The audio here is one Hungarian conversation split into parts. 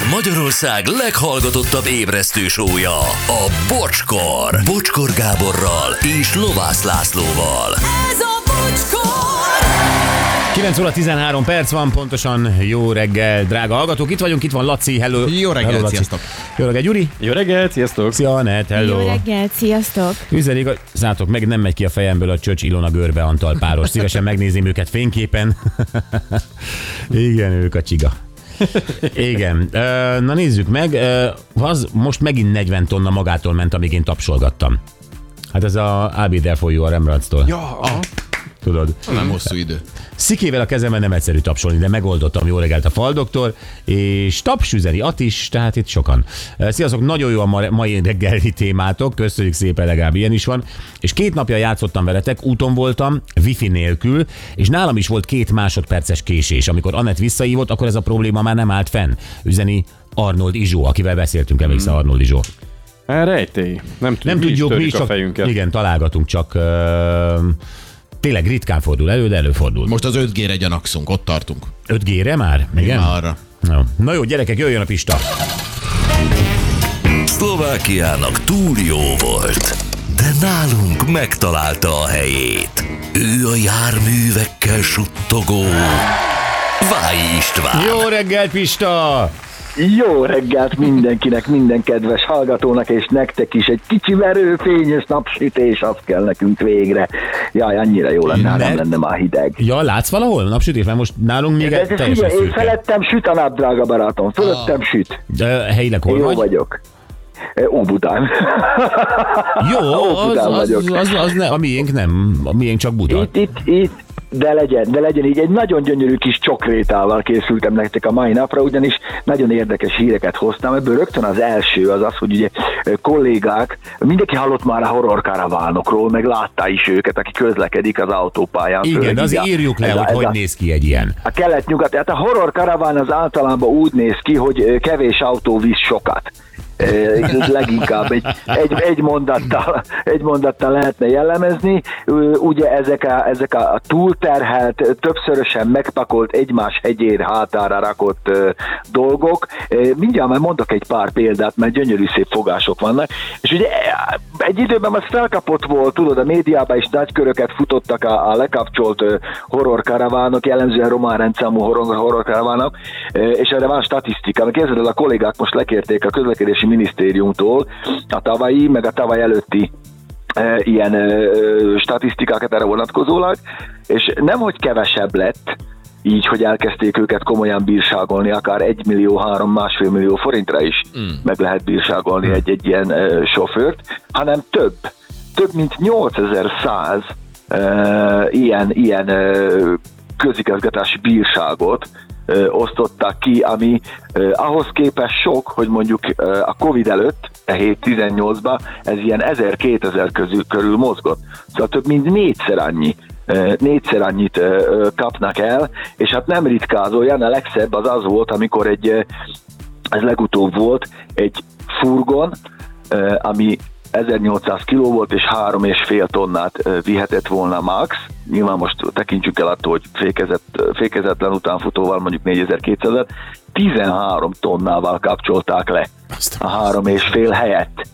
Ez Magyarország leghallgatottabb ébresztő sója, a Bocskor. Bocskor Gáborral és Lovász Lászlóval. Ez a bocskor! 9 óra 13 perc van, pontosan jó reggel, drága hallgatók. Itt vagyunk, itt van Laci, hello. Jó reggelt, hello, Laci. sziasztok. Jó reggel, Gyuri. Jó reggelt, sziasztok! Szia, Anett, hello. Jó reggelt, sziasztok! Üzenik, zátok, meg nem megy ki a fejemből a Csöcs Ilona Görbe Antal páros. Szívesen megnézném őket fényképen. Igen, ők a csiga. Igen. Na nézzük meg, az most megint 40 tonna magától ment, amíg én tapsolgattam. Hát ez a I'll be there for you a Rembrandtstól. Ja, aha. Tudod. nem hosszú idő. Szikével a kezemben nem egyszerű tapsolni, de megoldottam jó reggelt a faldoktor, és taps üzeni At is, tehát itt sokan. Sziasztok, nagyon jó a ma- mai reggeli témátok, köszönjük szépen, legalább ilyen is van. És két napja játszottam veletek, úton voltam, wifi nélkül, és nálam is volt két másodperces késés. Amikor Anett visszaívott, akkor ez a probléma már nem állt fenn. Üzeni Arnold Izsó, akivel beszéltünk, emlékszel Arnold Izsó. Rejtély. Nem, tudjuk, Nem mi tudjuk, mi is a csak, fejünket. igen, találgatunk, csak ö, tényleg ritkán fordul elő, de előfordul. Most az 5G-re gyanakszunk, ott tartunk. 5G-re már? Igen? Már arra. Jó. Na jó, gyerekek, jöjjön a pista. Szlovákiának túl jó volt, de nálunk megtalálta a helyét. Ő a járművekkel suttogó Váj István. Jó reggel, Pista! Jó reggelt mindenkinek, minden kedves hallgatónak, és nektek is egy kicsi verőfényes napsütés, az kell nekünk végre. Jaj, annyira jó lenne, ha nem Ne- lenne már hideg. Ja, látsz valahol napsütés? Mert most nálunk még de teljesen én felettem süt a nap, drága barátom, fölöttem süt. De helyileg hol jó vagy? vagyok. Óbudán. Jó, az, Óbudán az, vagyok. az, az, ne, a miénk nem, a miénk csak Buda. Itt, itt, itt, de legyen, de legyen így egy nagyon gyönyörű kis csokrétával készültem nektek a mai napra, ugyanis nagyon érdekes híreket hoztam. Ebből rögtön az első az az, hogy ugye ö, kollégák, mindenki hallott már a horror karavánokról, meg látta is őket, aki közlekedik az autópályán. Igen, Főleg de így azért a- írjuk le, ez a- hogy ez hogy a- néz ki egy ilyen. a kelet-nyugat, tehát a horror karaván az általában úgy néz ki, hogy ö, kevés autó visz sokat. Ö, Leginkább egy, egy, egy, mondattal, egy mondattal lehetne jellemezni. Ugye ezek a, ezek a túlterhelt, többszörösen megpakolt, egymás hegyér hátára rakott dolgok. Mindjárt már mondok egy pár példát, mert gyönyörű szép fogások vannak. És ugye egy időben az felkapott volt, tudod, a médiában is nagy köröket futottak a, a lekapcsolt ö, horror karavánok, jellemzően román rendszámú horror, horror és erre van statisztika. Képzeld el, a kollégák most lekérték a közlekedési minisztériumtól. A tavalyi, meg a tavaly előtti e, ilyen ö, statisztikákat erre vonatkozólag, és nem, hogy kevesebb lett, így, hogy elkezdték őket komolyan bírságolni, akár 1 millió, 3, másfél millió forintra is mm. meg lehet bírságolni egy-egy ilyen ö, sofőrt, hanem több, több mint 8100 ö, ilyen, ilyen ö, közigazgatási bírságot ö, osztottak ki, ami ahhoz képest sok, hogy mondjuk a Covid előtt, e 7-18-ban ez ilyen 1000-2000 közül körül mozgott. Szóval több mint négyszer annyi négyszer annyit kapnak el, és hát nem ritkázóan, a legszebb az az volt, amikor egy, ez legutóbb volt, egy furgon, ami 1800 kiló volt, és három és fél tonnát ö, vihetett volna max. Nyilván most tekintsük el attól, hogy fékezett, fékezetlen utánfutóval mondjuk 4200 13 tonnával kapcsolták le a három és fél helyett.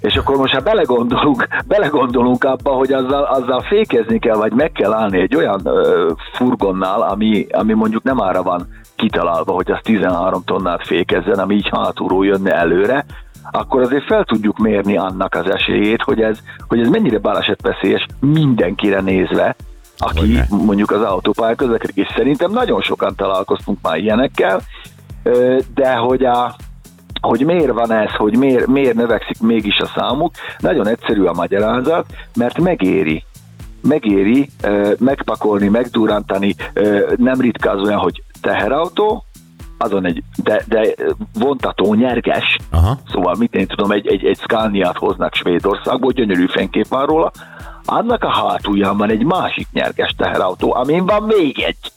És akkor most ha belegondolunk, belegondolunk abba, hogy azzal, azzal fékezni kell, vagy meg kell állni egy olyan ö, furgonnál, ami, ami mondjuk nem ára van kitalálva, hogy az 13 tonnát fékezzen, ami így hátulról jönne előre, akkor azért fel tudjuk mérni annak az esélyét, hogy ez, hogy ez mennyire balesetveszélyes mindenkire nézve, aki mondjuk az autópálya közlekedik, és szerintem nagyon sokan találkoztunk már ilyenekkel, de hogy a, hogy miért van ez, hogy miért, miért növekszik mégis a számuk, nagyon egyszerű a magyarázat, mert megéri. Megéri megpakolni, megdurrantani, ö, nem ritkán olyan, hogy teherautó, azon egy, de, de vontató nyerges, Aha. szóval mit én tudom, egy, egy, egy Scania-t hoznak Svédországból, gyönyörű fénykép van róla, annak a hátulján van egy másik nyerges teherautó, amin van még egy.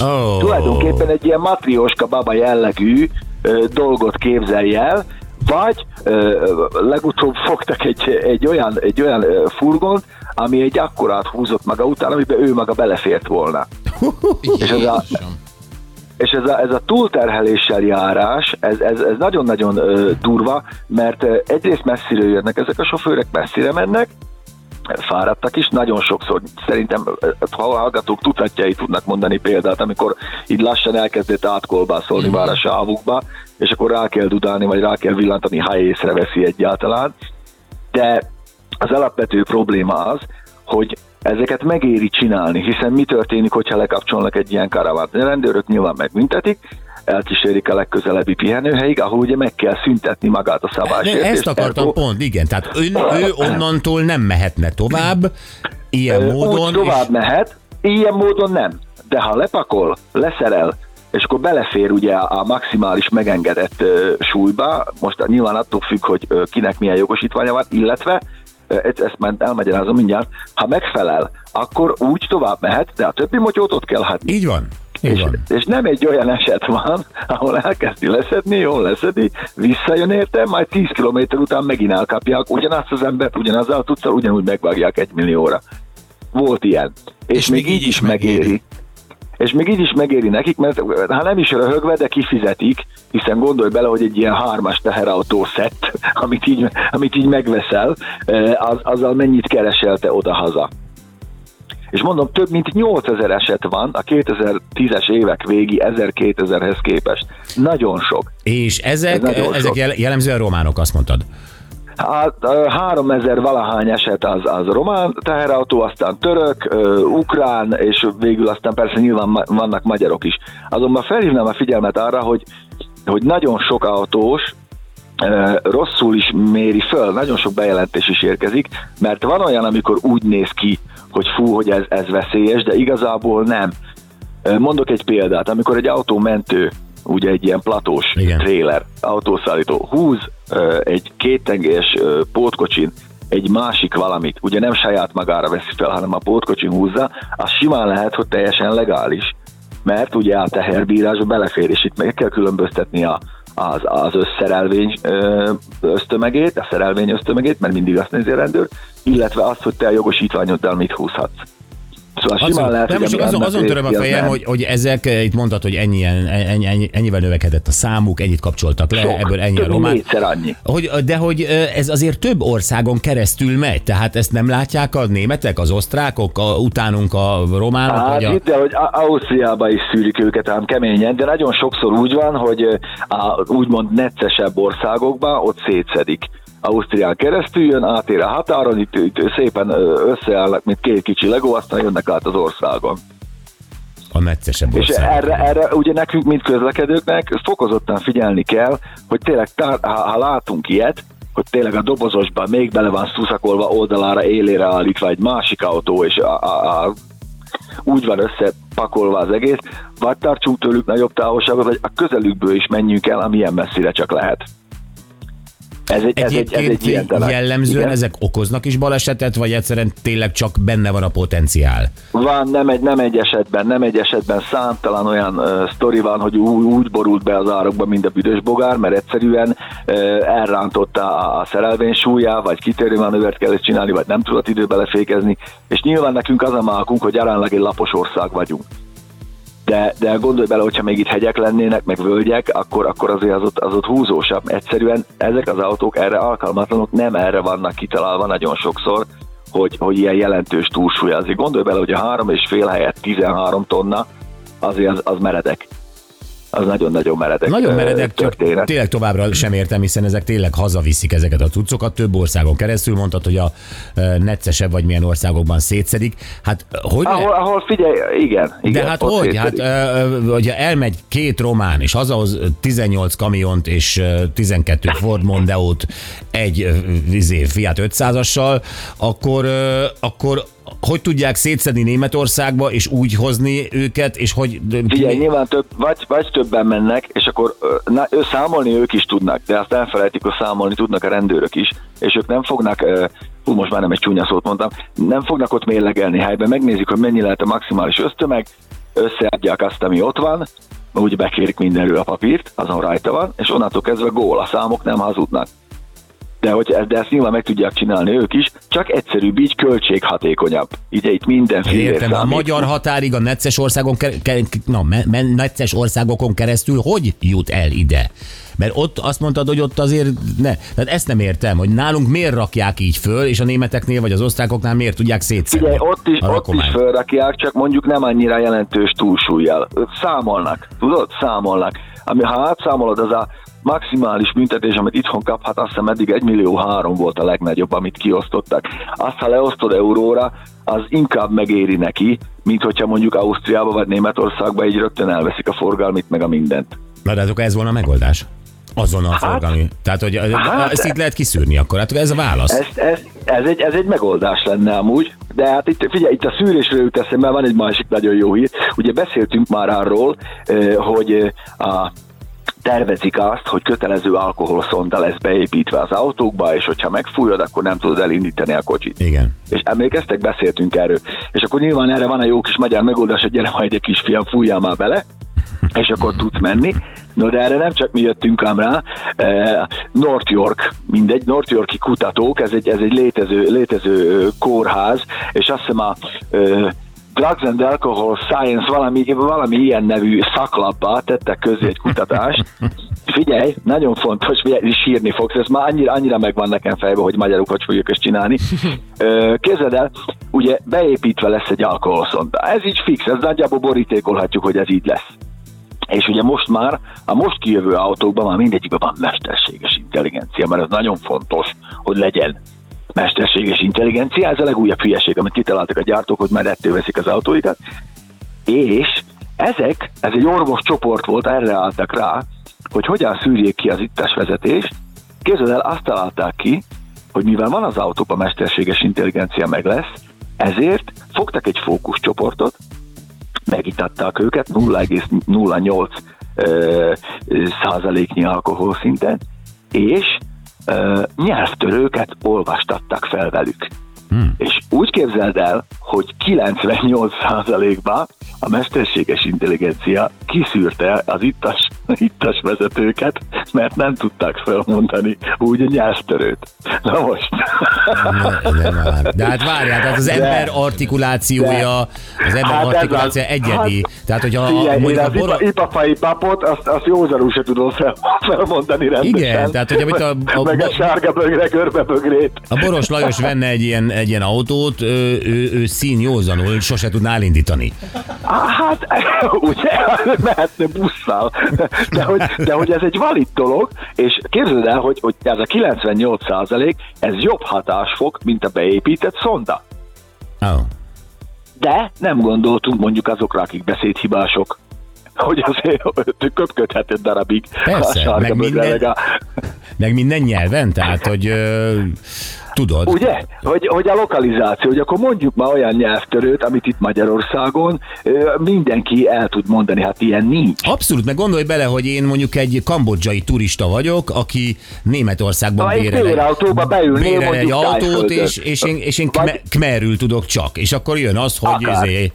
Oh. Tulajdonképpen egy ilyen matrioska baba jellegű ö, dolgot képzelj el, vagy ö, legutóbb fogtak egy, egy olyan, egy olyan ö, furgont, ami egy akkorát húzott maga után, amiben ő maga belefért volna. És ez a-. és ez a, ez a túlterheléssel járás, ez, ez, ez nagyon-nagyon durva, mert egyrészt messziről jönnek ezek a sofőrök, messzire mennek, fáradtak is, nagyon sokszor szerintem ha a hallgatók tucatjai tudnak mondani példát, amikor így lassan elkezdett átkolbászolni már a sávukba, és akkor rá kell dudálni, vagy rá kell villantani, ha észreveszi egyáltalán. De az alapvető probléma az, hogy ezeket megéri csinálni, hiszen mi történik, hogyha lekapcsolnak egy ilyen karavánt? A rendőrök nyilván megbüntetik, elkísérik a legközelebbi pihenőhelyig, ahol ugye meg kell szüntetni magát a szabálysértést. ezt akartam Ergo- pont, igen. Tehát ő, ő onnantól nem mehetne tovább, ilyen módon. Úgy tovább és- mehet, ilyen módon nem. De ha lepakol, leszerel, és akkor belefér ugye a maximális megengedett ö, súlyba, most nyilván attól függ, hogy ö, kinek milyen jogosítványa van, illetve ezt, már elmagyarázom mindjárt, ha megfelel, akkor úgy tovább mehet, de a többi motyót ott kell hagyni. Így van. Így És, van. és nem egy olyan eset van, ahol elkezdi leszedni, jól leszedi, visszajön érte, majd 10 km után megint elkapják ugyanazt az embert, ugyanazzal a tudszal, ugyanúgy megvágják egy millióra. Volt ilyen. És, és még így is megéri. És még így is megéri nekik, mert ha nem is röhögve, de kifizetik, hiszen gondolj bele, hogy egy ilyen hármas teherautó szett, amit így, amit így megveszel, az, azzal mennyit keresel te oda-haza. És mondom, több mint 8000 eset van a 2010-es évek végi 1000-2000-hez képest. Nagyon sok. És ezek, Ez ezek sok. jel- jellemzően románok, azt mondtad. Hát ö, 3000 valahány eset az, az román teherautó, aztán török, ukrán, és végül aztán persze nyilván vannak magyarok is. Azonban felhívnám a figyelmet arra, hogy, hogy nagyon sok autós rosszul is méri föl, nagyon sok bejelentés is érkezik, mert van olyan, amikor úgy néz ki, hogy fú, hogy ez, ez veszélyes, de igazából nem. Mondok egy példát, amikor egy autómentő, ugye egy ilyen platós Igen. trailer, autószállító húz egy kéttengés pótkocsin egy másik valamit, ugye nem saját magára veszi fel, hanem a pótkocsin húzza, az simán lehet, hogy teljesen legális. Mert ugye a teherbírásba belefér, és itt meg kell különböztetni a, az, az összerelvény ö, ösztömegét, a szerelvény ösztömegét, mert mindig azt nézi a rendőr, illetve azt, hogy te a jogosítványoddal mit húzhatsz. Szóval simán Azon, lehet, nem, hogy azon, azon töröm a fejem, hogy, hogy ezek, eh, itt mondtad, hogy ennyien, ennyi, ennyi, ennyivel növekedett a számuk, ennyit kapcsoltak le, Sok, ebből ennyi a román. annyi. Hogy, de hogy eh, ez azért több országon keresztül megy, tehát ezt nem látják a németek, az osztrákok, a, utánunk a románok, Hát vagy a... itt, de hogy Au- Ausztriába is szűrik őket ám keményen, de nagyon sokszor úgy van, hogy a úgymond neccesebb országokban ott szétszedik. Ausztrián keresztül jön, átér a határon, itt, itt szépen összeállnak, mint két kicsi legó, aztán jönnek át az országon. a meccesebb És erre, erre ugye nekünk, mint közlekedőknek fokozottan figyelni kell, hogy tényleg, ha, ha látunk ilyet, hogy tényleg a dobozosban még bele van szuszakolva oldalára, élére állítva egy másik autó, és a, a, a, úgy van összepakolva az egész, vagy tartsunk tőlük nagyobb távolságot, vagy a közelükből is menjünk el, amilyen messzire csak lehet. Ez egy, ez egy, ez egy ilyen jellemzően Igen. ezek okoznak is balesetet, vagy egyszerűen tényleg csak benne van a potenciál? Van, nem egy, nem egy esetben, nem egy esetben számtalan olyan uh, sztori van, hogy úgy, úgy borult be az árokba, mint a büdös bogár, mert egyszerűen uh, elrántotta a, szerelvény súlyá, vagy kitérő manővert kellett csinálni, vagy nem tudott időbe lefékezni, és nyilván nekünk az a mákunk, hogy aránylag egy lapos ország vagyunk. De, de gondolj bele, hogyha még itt hegyek lennének, meg völgyek, akkor, akkor azért az ott, az ott húzósabb. Egyszerűen ezek az autók erre alkalmatlanok, nem erre vannak kitalálva nagyon sokszor, hogy, hogy ilyen jelentős túlsúly. Azért gondolj bele, hogy a három és fél helyett 13 tonna, azért az, az meredek. Az nagyon-nagyon meredek. Nagyon meredek, csak történet. tényleg továbbra sem értem, hiszen ezek tényleg hazaviszik ezeket a cuccokat több országon keresztül. Mondtad, hogy a neccesebb vagy milyen országokban szétszedik. Hát hogy Ahol, ahol figyelj, igen. igen de hát hogy? Hát, szétszedik. hogyha elmegy két román, és hazahoz 18 kamiont és ö, 12 Ford Mondeo-t egy vizé Fiat 500-assal, akkor, akkor hogy tudják szétszedni Németországba, és úgy hozni őket, és hogy... Figyelj, nyilván több, vagy, vagy többen mennek, és akkor na, ő számolni ők is tudnak, de azt elfelejtik, hogy számolni tudnak a rendőrök is, és ők nem fognak, hú, most már nem egy csúnya szót mondtam, nem fognak ott mérlegelni helyben, megnézik, hogy mennyi lehet a maximális ösztömeg, összeadják azt, ami ott van, úgy bekérik mindenről a papírt, azon rajta van, és onnantól kezdve gól, a számok nem hazudnak. De, hogy, de ezt nyilván meg tudják csinálni ők is, csak egyszerűbb, így költséghatékonyabb. Ugye itt minden fillér Értem, a magyar határig a necces, országon, ke- na, me- me- necces országokon keresztül hogy jut el ide? Mert ott azt mondtad, hogy ott azért ne. Tehát ezt nem értem, hogy nálunk miért rakják így föl, és a németeknél vagy az osztrákoknál miért tudják szétszedni. Ugye ott is, ott is fölrakják, csak mondjuk nem annyira jelentős túlsúlyjal. Számolnak, tudod? Számolnak. Ami, ha átszámolod, az a maximális büntetés, amit itthon kaphat, azt hiszem eddig 1 millió három volt a legnagyobb, amit kiosztottak. Azt, ha leosztod euróra, az inkább megéri neki, mint hogyha mondjuk Ausztriába vagy Németországba így rögtön elveszik a forgalmit, meg a mindent. Na de hát ez volna a megoldás. Azon a forgalmi. Tehát, hogy hát- ezt itt lehet kiszűrni akkor. Hát ez a válasz. Ez, ez, ez, egy, ez egy megoldás lenne amúgy, de hát itt, figyelj, itt a szűrésről jut eszembe, van egy másik nagyon jó hír. Ugye beszéltünk már arról, eh, hogy eh, a tervezik azt, hogy kötelező alkoholszonda lesz beépítve az autókba, és hogyha megfújod, akkor nem tudod elindítani a kocsit. Igen. És emlékeztek, beszéltünk erről. És akkor nyilván erre van a jó kis magyar megoldás, hogy gyere majd egy kisfiam, fújjál már bele, és akkor tudsz menni. No, de erre nem csak mi jöttünk ám rá, eh, North York, mindegy, North Yorki kutatók, ez egy, ez egy létező, létező kórház, és azt hiszem a Drugs and Alcohol Science valami, valami ilyen nevű szaklapba tettek közé egy kutatást. Figyelj, nagyon fontos, figyelj, sírni fogsz, ez már annyira, annyira megvan nekem fejbe, hogy magyarok hogy fogjuk ezt csinálni. Képzeld el, ugye beépítve lesz egy alkoholszonda. Ez így fix, ez nagyjából borítékolhatjuk, hogy ez így lesz. És ugye most már, a most kijövő autókban már mindegyikben van mesterséges intelligencia, mert ez nagyon fontos, hogy legyen mesterséges intelligencia. Ez a legújabb hülyeség, amit kitaláltak a gyártók, hogy már ettől veszik az autóikat. És ezek, ez egy orvos csoport volt, erre álltak rá, hogy hogyan szűrjék ki az ittes vezetést. Képzeld el, azt találták ki, hogy mivel van az autóban mesterséges intelligencia meg lesz, ezért fogtak egy fókuszcsoportot, megitatták őket 0,08 ö, ö, százaléknyi alkohol szinten, és ö, nyelvtörőket olvastattak fel velük. Hmm. És úgy képzeld el, hogy 98%-ban a mesterséges intelligencia kiszűrte az ittas, ittas vezetőket, mert nem tudták felmondani úgy a nyelvtörőt. Na most. Ne, de, már. de hát várjál, tehát az ember artikulációja, az ember Hát artikulációja az. egyedi. Tehát, hogyha a, Figyelj, mondjuk a ipa, ipafai papot, azt, azt józanul se tudom fel, felmondani rendesen. Igen, tehát, hogy amit a- a- Meg a sárga bögre, görbe bögrét. A Boros Lajos venne egy ilyen, egy ilyen autót, ő, ő, ő szín józanul, sose tudná elindítani. Hát, ugye, mehetne busszal. De hogy, de hogy ez egy valid dolog, és képzeld el, hogy, hogy ez a 98 százalék, ez jobb hatásfok, mint a beépített szonda. Oh. De nem gondoltunk mondjuk azokra, akik beszédhibások, hogy azért köpködhet egy darabig Persze, a meg minden- a, Meg minden nyelven, tehát, hogy ö, tudod. Ugye? Hogy, hogy a lokalizáció, hogy akkor mondjuk már olyan nyelvtörőt, amit itt Magyarországon mindenki el tud mondani, hát ilyen nincs. Abszolút, meg gondolj bele, hogy én mondjuk egy kambodzsai turista vagyok, aki Németországban Ha bérel egy, bérautóba beülnél, bérel egy autót, és, és én, és én Vagy- kmerül tudok csak, és akkor jön az, hogy ezé,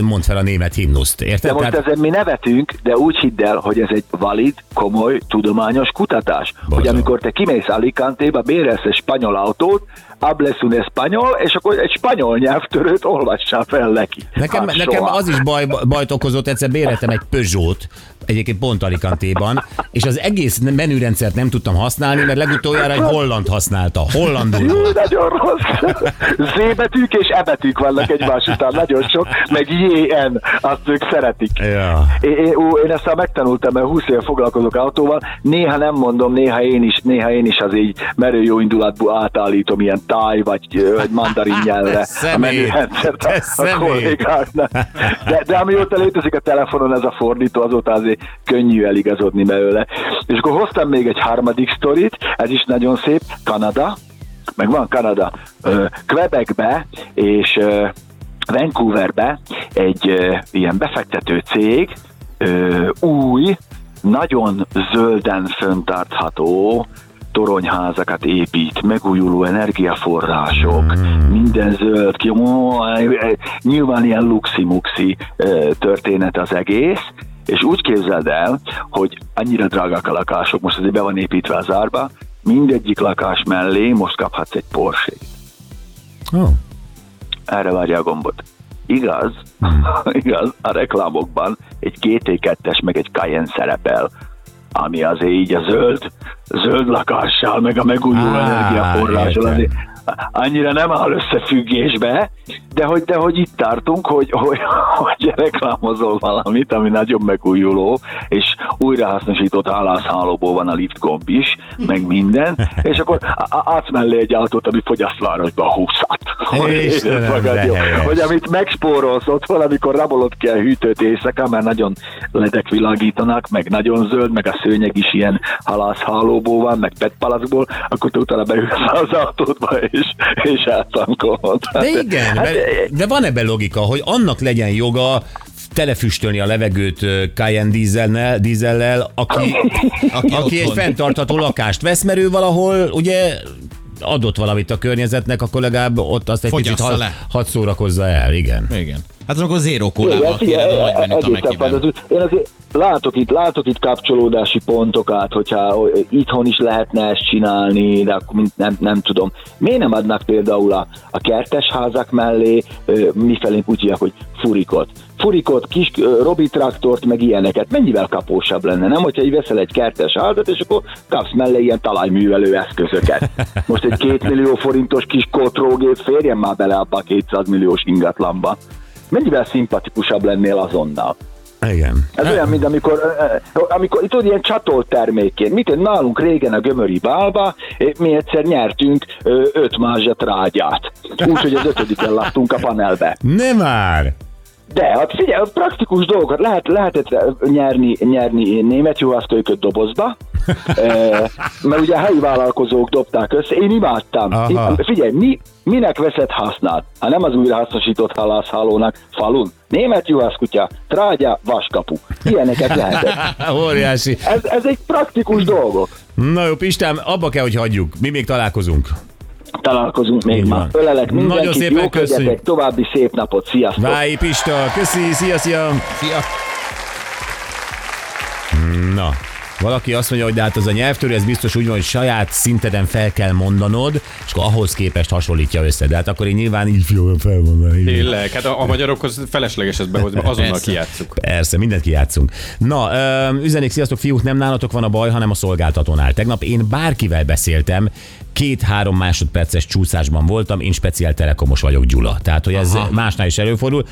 mondd fel a német himnuszt, érted? De most Tehát- ezen mi nevetünk, de úgy hidd el, hogy ez egy valid, komoly, tudományos kutatás. Hogy Borzalom. amikor te kimész Alicante-ba, bérelsz egy spanyol autót, hables un español, és akkor egy spanyol nyelvtörőt olvassál fel neki. Nekem, Hát nekem soha. az is baj, bajt okozott, egyszer béreltem egy Peugeot, egyébként pont Alicante-ban, és az egész menürendszert nem tudtam használni, mert legutoljára egy holland használta. Hollandul volt. nagyon rossz. Z betűk és E betűk vannak egymás után, nagyon sok, meg JN, azt ők szeretik. Ja. Én, én, ú, én ezt már megtanultam, mert 20 éve foglalkozok autóval, néha nem mondom, néha én is, néha én is az így merő jó indulatból átállítom ilyen táj vagy, vagy mandarin nyelvre a menürendszert a, a kollégáknak. De, de amióta létezik a telefonon ez a fordító, azóta azért könnyű eligazodni belőle. És akkor hoztam még egy harmadik sztorit, ez is nagyon szép, Kanada, meg van Kanada, Quebecbe és Vancouverbe egy ilyen befektető cég új, nagyon zölden föntartható toronyházakat épít, megújuló energiaforrások, minden zöld, ki, ó, nyilván ilyen luxi-muxi történet az egész, és úgy képzeld el, hogy annyira drágák a lakások, most azért be van építve az árba, mindegyik lakás mellé most kaphatsz egy porsche Oh. Erre várja a gombot. Igaz, igaz, a reklámokban egy GT2-es meg egy Cayenne szerepel, ami azért így a zöld, zöld lakással, meg a megújuló energiaforrással azért annyira nem áll összefüggésbe, de hogy, de hogy itt tartunk, hogy, hogy, hogy reklámozol valamit, ami nagyon megújuló, és újrahasznosított álláshálóból van a lift gomb is, meg minden, és akkor átsz mellé egy autót, ami fogyaszt városba a 20 Istenem, de helyes. hogy amit megspórolsz ott valamikor rabolod ki a hűtőt éjszaka, mert nagyon ledek világítanak, meg nagyon zöld, meg a szőnyeg is ilyen halászhálóból van, meg petpalacból, akkor te utána beülsz az autódba, és, és eltankolod. De igen, Hát, de, de van ebben logika, hogy annak legyen joga telefüstölni a levegőt Cayenne dízellel, dízellel aki, Aki aki egy fenntartható lakást vesz, mert ő valahol ugye adott valamit a környezetnek, akkor legalább ott azt egy Fogyassza hadd le. had szórakozza el, igen. Igen. Hát akkor zéró kólával kéne a nagy menüt a egészen Mekiben. fantasztikus. Én azért látok itt, látok itt kapcsolódási pontokat, hogyha hogy itthon is lehetne ezt csinálni, de akkor mint nem, nem tudom. Miért nem adnak például a, a kertes házak mellé, ö, mifelénk úgy hívják, hogy furikot? Furikot, kis Robi traktort, meg ilyeneket. Mennyivel kapósabb lenne, nem? Hogyha így veszel egy kertes házat, és akkor kapsz mellé ilyen talajművelő eszközöket. Most egy két millió forintos kis kotrógép férjen már bele abba a 200 milliós ingatlanba. Mennyivel szimpatikusabb lennél azonnal? Igen. Ez olyan, mint amikor, ö, amikor tudod, ilyen csatolt termékként. Mit nálunk régen a gömöri bálba, eh, mi egyszer nyertünk öt mázsa trágyát. Úgyhogy az ötödiken laktunk a panelbe. Nem már! De hát figyelj, praktikus dolgokat lehet, lehetett nyerni, nyerni német juhászkölyköt dobozba, eh, mert ugye a helyi vállalkozók dobták össze, én imádtam. Aha. Én, figyelj, mi, minek veszed hasznát? Ha nem az újrahasznosított halászhálónak falun. Német juhászkutya, trágya, vaskapu. Ilyeneket lehetett. Óriási. Ez, ez egy praktikus dolgok. Na jó, Pistám, abba kell, hogy hagyjuk. Mi még találkozunk. Találkozunk még ma. Ölelek Nagyon mindenkit, szépen jó köszönjük. további szép napot, sziasztok! Vályi Pista, köszi, szia, szia. Szia. Na, valaki azt mondja, hogy de hát az a nyelvtörő, ez biztos úgy van, hogy saját szinteden fel kell mondanod, és akkor ahhoz képest hasonlítja össze. De hát akkor én nyilván így fogom felmondani. Tényleg, hát a, a magyarokhoz felesleges ezt behozni, mert azonnal Persze. kijátszuk. Persze, mindent kijátszunk. Na, üzenik, sziasztok fiúk, nem nálatok van a baj, hanem a szolgáltatónál. Tegnap én bárkivel beszéltem, két-három másodperces csúszásban voltam, én speciál telekomos vagyok, Gyula. Tehát, hogy ez Aha. másnál is előfordul.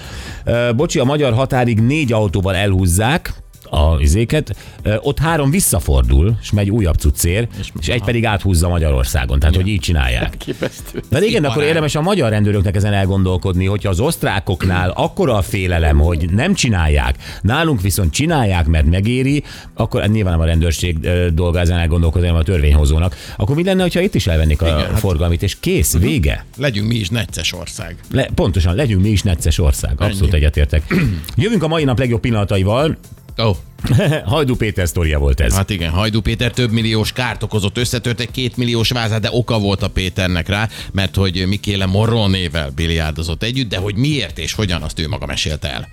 Bocsi, a magyar határig négy autóval elhúzzák, a izéket, ott három visszafordul, és megy újabb cuccér, és, és egy pedig áthúzza Magyarországon. Tehát, hogy így csinálják. Képesztő. De igen, akkor érdemes a magyar rendőröknek ezen elgondolkodni, hogyha az osztrákoknál akkora a félelem, hogy nem csinálják, nálunk viszont csinálják, mert megéri, akkor nyilván a rendőrség dolga ezen elgondolkodni, hanem a törvényhozónak. Akkor mi lenne, ha itt is elvennék a Igen, hát- forgalmit, és kész, vége? Legyünk mi is necces ország. Le, pontosan, legyünk mi is necces ország. Abszolút Ennyi. egyetértek. Jövünk a mai nap legjobb pillanataival. Oh, Hajdú Péter sztoria volt ez. hát igen, Hajdú Péter több milliós kárt okozott, összetört egy két milliós vázát, de oka volt a Péternek rá, mert hogy Mikéle Morronével biliárdozott együtt, de hogy miért és hogyan, azt ő maga mesélte el.